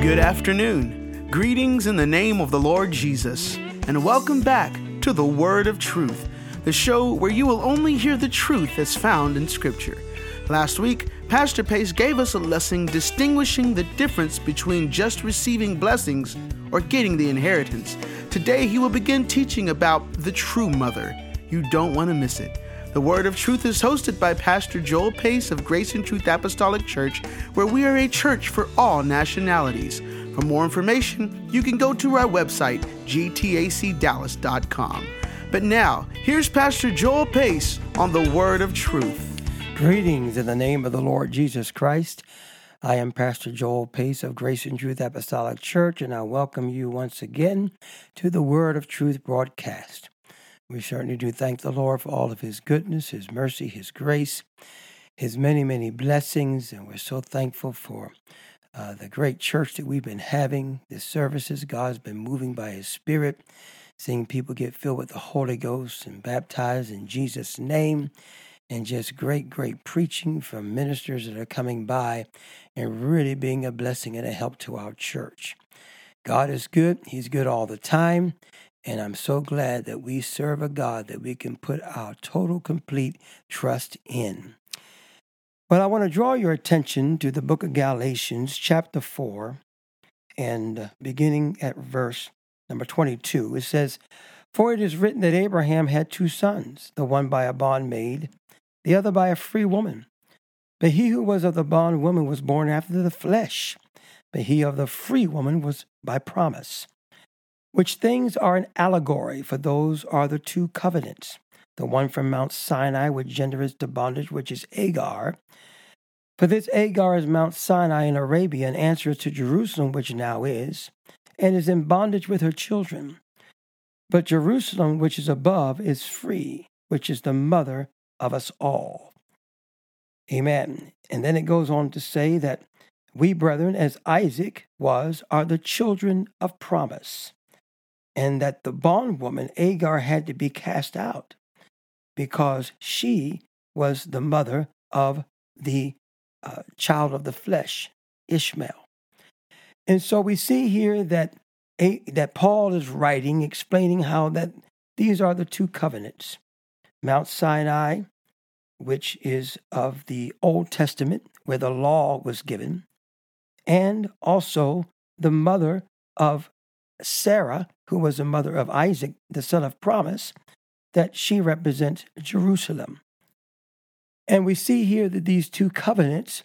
Good afternoon. Greetings in the name of the Lord Jesus, and welcome back to the Word of Truth, the show where you will only hear the truth as found in Scripture. Last week, Pastor Pace gave us a lesson distinguishing the difference between just receiving blessings or getting the inheritance. Today, he will begin teaching about the true mother. You don't want to miss it. The Word of Truth is hosted by Pastor Joel Pace of Grace and Truth Apostolic Church, where we are a church for all nationalities. For more information, you can go to our website, gtacdallas.com. But now, here's Pastor Joel Pace on the Word of Truth. Greetings in the name of the Lord Jesus Christ. I am Pastor Joel Pace of Grace and Truth Apostolic Church, and I welcome you once again to the Word of Truth broadcast. We certainly do thank the Lord for all of His goodness, His mercy, His grace, His many, many blessings, and we're so thankful for uh, the great church that we've been having, the services. God's been moving by His Spirit, seeing people get filled with the Holy Ghost and baptized in Jesus' name, and just great, great preaching from ministers that are coming by and really being a blessing and a help to our church. God is good, He's good all the time. And I'm so glad that we serve a God that we can put our total, complete trust in. But I want to draw your attention to the book of Galatians, chapter 4, and beginning at verse number 22. It says, For it is written that Abraham had two sons, the one by a bondmaid, the other by a free woman. But he who was of the bondwoman was born after the flesh, but he of the free woman was by promise which things are an allegory, for those are the two covenants. The one from Mount Sinai, which gendereth to bondage, which is Agar. For this Agar is Mount Sinai in Arabia, and answereth to Jerusalem, which now is, and is in bondage with her children. But Jerusalem, which is above, is free, which is the mother of us all. Amen. And then it goes on to say that we, brethren, as Isaac was, are the children of promise and that the bondwoman Agar had to be cast out because she was the mother of the uh, child of the flesh, Ishmael. And so we see here that a, that Paul is writing, explaining how that these are the two covenants Mount Sinai, which is of the Old Testament, where the law was given, and also the mother of Sarah, who was the mother of Isaac, the son of promise, that she represents Jerusalem. And we see here that these two covenants,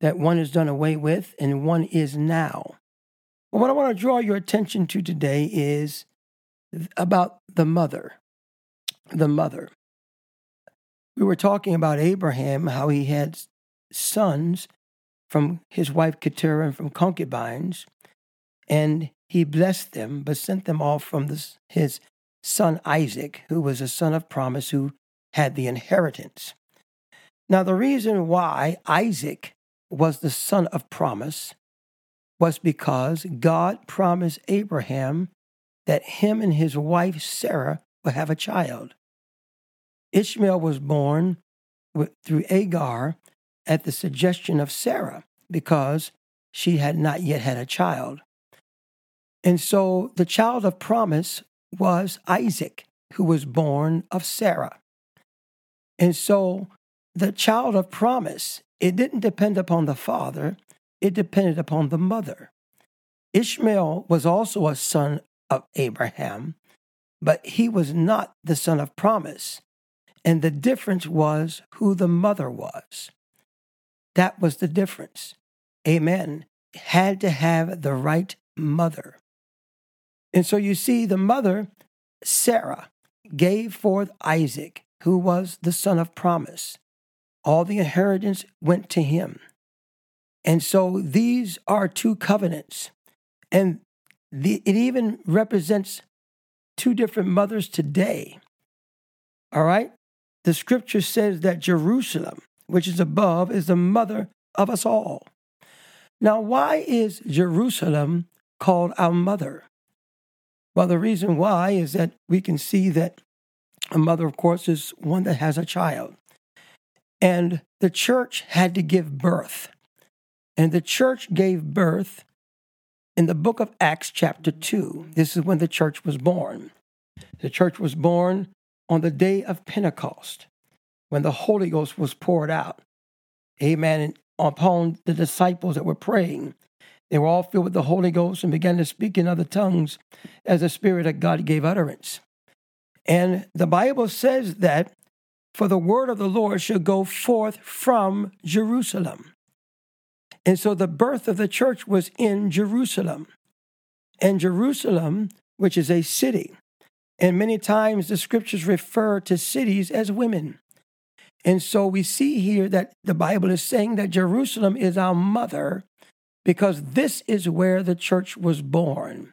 that one is done away with and one is now. But what I want to draw your attention to today is about the mother. The mother. We were talking about Abraham, how he had sons from his wife Keturah and from concubines, and he blessed them, but sent them off from this, his son Isaac, who was a son of promise, who had the inheritance. Now, the reason why Isaac was the son of promise was because God promised Abraham that him and his wife Sarah would have a child. Ishmael was born through Agar at the suggestion of Sarah because she had not yet had a child. And so the child of promise was Isaac, who was born of Sarah. And so the child of promise, it didn't depend upon the father, it depended upon the mother. Ishmael was also a son of Abraham, but he was not the son of promise. And the difference was who the mother was. That was the difference. Amen. Had to have the right mother. And so you see, the mother, Sarah, gave forth Isaac, who was the son of promise. All the inheritance went to him. And so these are two covenants. And the, it even represents two different mothers today. All right? The scripture says that Jerusalem, which is above, is the mother of us all. Now, why is Jerusalem called our mother? Well, the reason why is that we can see that a mother, of course, is one that has a child. And the church had to give birth. And the church gave birth in the book of Acts, chapter 2. This is when the church was born. The church was born on the day of Pentecost, when the Holy Ghost was poured out. Amen. Upon the disciples that were praying. They were all filled with the Holy Ghost and began to speak in other tongues as the Spirit of God gave utterance. And the Bible says that for the word of the Lord shall go forth from Jerusalem. And so the birth of the church was in Jerusalem. And Jerusalem, which is a city, and many times the scriptures refer to cities as women. And so we see here that the Bible is saying that Jerusalem is our mother because this is where the church was born.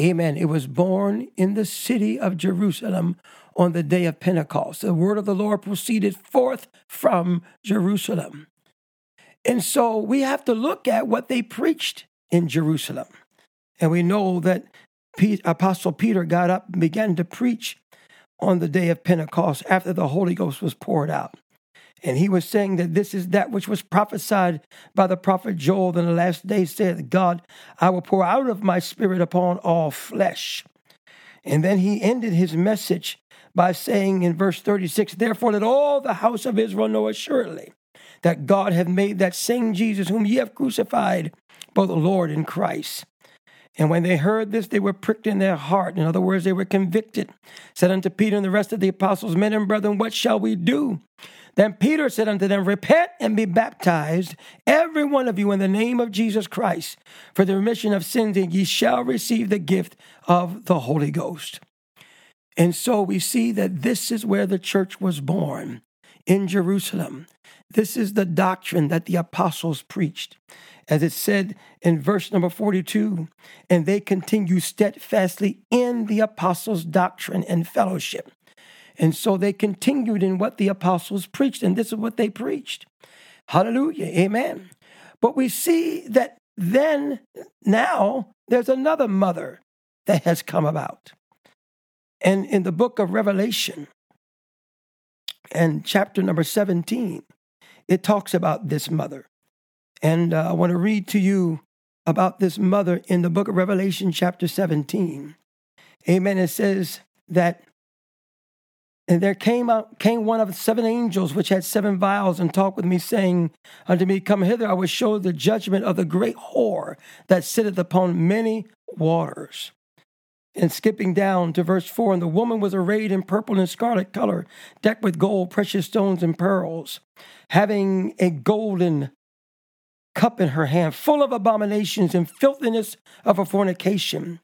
Amen. It was born in the city of Jerusalem on the day of Pentecost. The word of the Lord proceeded forth from Jerusalem. And so we have to look at what they preached in Jerusalem. And we know that Apostle Peter got up and began to preach on the day of Pentecost after the Holy Ghost was poured out. And he was saying that this is that which was prophesied by the prophet Joel in the last days, said, God, I will pour out of my spirit upon all flesh. And then he ended his message by saying in verse 36, Therefore let all the house of Israel know assuredly that God hath made that same Jesus whom ye have crucified, both Lord and Christ. And when they heard this, they were pricked in their heart. In other words, they were convicted. Said unto Peter and the rest of the apostles, Men and brethren, what shall we do? Then Peter said unto them, Repent and be baptized, every one of you, in the name of Jesus Christ, for the remission of sins, and ye shall receive the gift of the Holy Ghost. And so we see that this is where the church was born in Jerusalem. This is the doctrine that the apostles preached. As it said in verse number 42, and they continue steadfastly in the apostles' doctrine and fellowship. And so they continued in what the apostles preached, and this is what they preached. Hallelujah. Amen. But we see that then, now, there's another mother that has come about. And in the book of Revelation, and chapter number 17, it talks about this mother. And uh, I want to read to you about this mother in the book of Revelation, chapter 17. Amen. It says that and there came out came one of seven angels which had seven vials and talked with me, saying unto me, Come hither, I will show the judgment of the great whore that sitteth upon many waters. And skipping down to verse 4, and the woman was arrayed in purple and scarlet color, decked with gold, precious stones, and pearls, having a golden cup in her hand, full of abominations and filthiness of a fornication.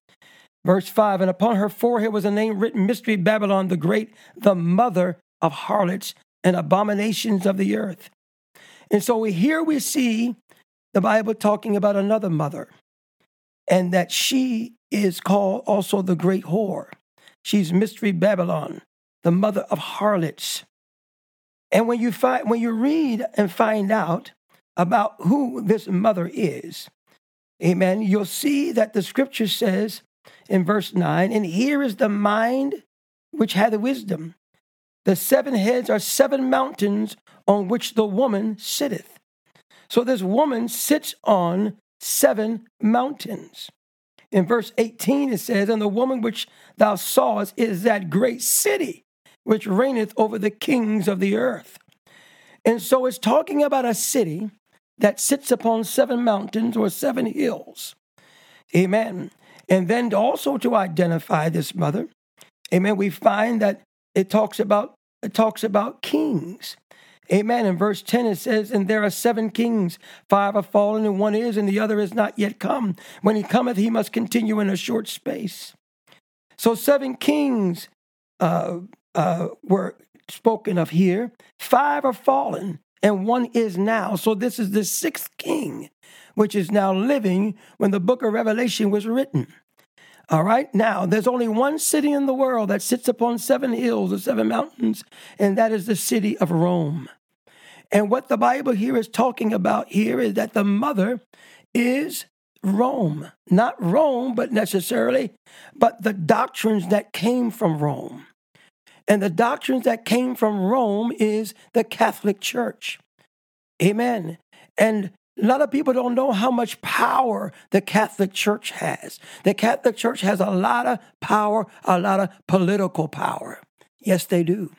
Verse 5 And upon her forehead was a name written Mystery Babylon the Great, the mother of harlots and abominations of the earth. And so we, here we see the Bible talking about another mother, and that she is called also the great whore. She's Mystery Babylon, the mother of harlots. And when you find when you read and find out about who this mother is, amen, you'll see that the scripture says in verse 9, and here is the mind which hath wisdom. The seven heads are seven mountains on which the woman sitteth. So this woman sits on seven mountains. In verse 18, it says, And the woman which thou sawest is that great city which reigneth over the kings of the earth. And so it's talking about a city that sits upon seven mountains or seven hills. Amen. And then also to identify this mother, amen, we find that it talks about it talks about kings. Amen. In verse 10, it says, And there are seven kings, five are fallen, and one is, and the other is not yet come. When he cometh, he must continue in a short space. So, seven kings uh, uh, were spoken of here. Five are fallen, and one is now. So, this is the sixth king, which is now living when the book of Revelation was written. All right, now there's only one city in the world that sits upon seven hills or seven mountains, and that is the city of Rome. And what the Bible here is talking about here is that the mother is Rome. Not Rome, but necessarily, but the doctrines that came from Rome. And the doctrines that came from Rome is the Catholic Church. Amen. And A lot of people don't know how much power the Catholic Church has. The Catholic Church has a lot of power, a lot of political power. Yes, they do.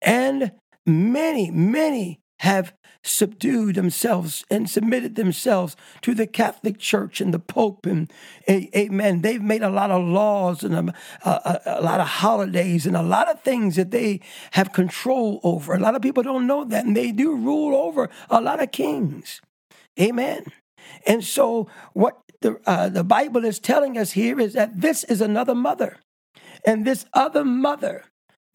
And many, many have subdued themselves and submitted themselves to the Catholic Church and the Pope and amen. They've made a lot of laws and um, a, a, a, lot of holidays and a lot of things that they have control over. A lot of people don't know that, and they do rule over a lot of kings. Amen. And so, what the, uh, the Bible is telling us here is that this is another mother. And this other mother,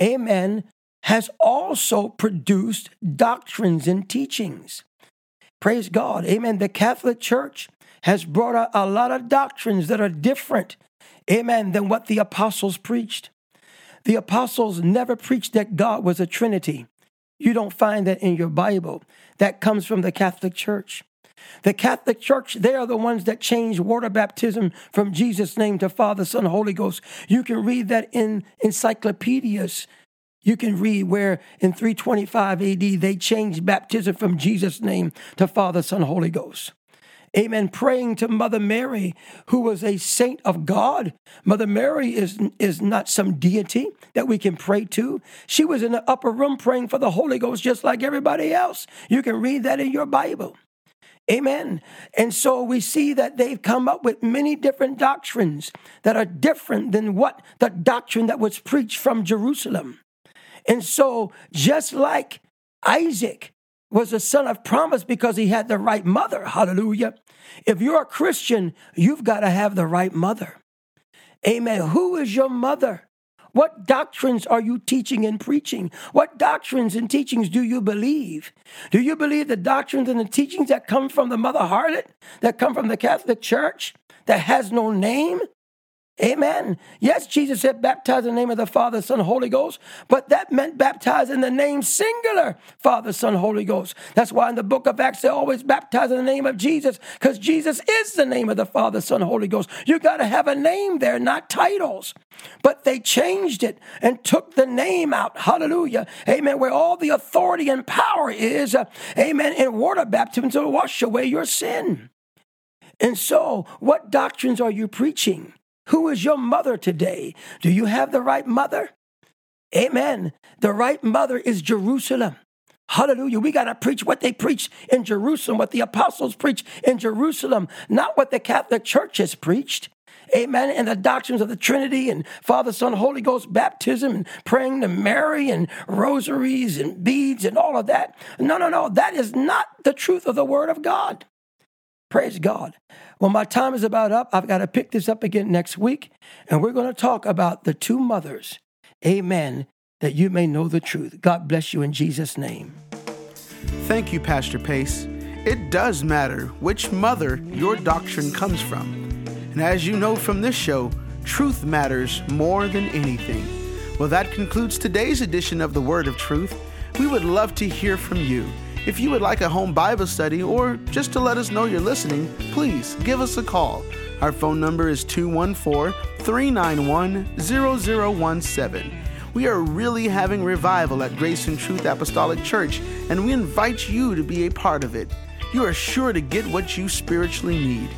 amen, has also produced doctrines and teachings. Praise God. Amen. The Catholic Church has brought a, a lot of doctrines that are different, amen, than what the apostles preached. The apostles never preached that God was a Trinity. You don't find that in your Bible. That comes from the Catholic Church. The Catholic Church, they are the ones that changed water baptism from Jesus' name to Father, Son, Holy Ghost. You can read that in encyclopedias. You can read where in 325 AD they changed baptism from Jesus' name to Father, Son, Holy Ghost. Amen. Praying to Mother Mary, who was a saint of God. Mother Mary is, is not some deity that we can pray to. She was in the upper room praying for the Holy Ghost just like everybody else. You can read that in your Bible. Amen. And so we see that they've come up with many different doctrines that are different than what the doctrine that was preached from Jerusalem. And so, just like Isaac was a son of promise because he had the right mother, hallelujah. If you're a Christian, you've got to have the right mother. Amen. Who is your mother? What doctrines are you teaching and preaching? What doctrines and teachings do you believe? Do you believe the doctrines and the teachings that come from the mother harlot, that come from the Catholic Church, that has no name? Amen. Yes, Jesus said, baptize in the name of the Father, Son, Holy Ghost, but that meant baptize in the name singular, Father, Son, Holy Ghost. That's why in the book of Acts, they always baptize in the name of Jesus, because Jesus is the name of the Father, Son, Holy Ghost. You got to have a name there, not titles. But they changed it and took the name out. Hallelujah. Amen. Where all the authority and power is, uh, amen, in water baptism to wash away your sin. And so, what doctrines are you preaching? Who is your mother today? Do you have the right mother? Amen. The right mother is Jerusalem. Hallelujah. We got to preach what they preach in Jerusalem, what the apostles preach in Jerusalem, not what the Catholic Church has preached. Amen. And the doctrines of the Trinity and Father, Son, Holy Ghost baptism and praying to Mary and rosaries and beads and all of that. No, no, no. That is not the truth of the Word of God. Praise God. Well, my time is about up. I've got to pick this up again next week, and we're going to talk about the two mothers. Amen. That you may know the truth. God bless you in Jesus' name. Thank you, Pastor Pace. It does matter which mother your doctrine comes from. And as you know from this show, truth matters more than anything. Well, that concludes today's edition of the Word of Truth. We would love to hear from you. If you would like a home Bible study or just to let us know you're listening, please give us a call. Our phone number is 214 391 0017. We are really having revival at Grace and Truth Apostolic Church, and we invite you to be a part of it. You are sure to get what you spiritually need.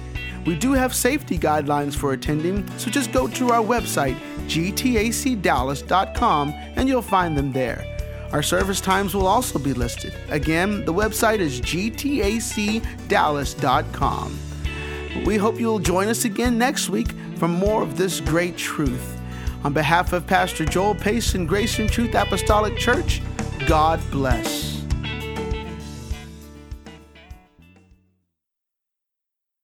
We do have safety guidelines for attending, so just go to our website, gtacdallas.com, and you'll find them there. Our service times will also be listed. Again, the website is gtacdallas.com. We hope you'll join us again next week for more of this great truth. On behalf of Pastor Joel Pace and Grace and Truth Apostolic Church, God bless.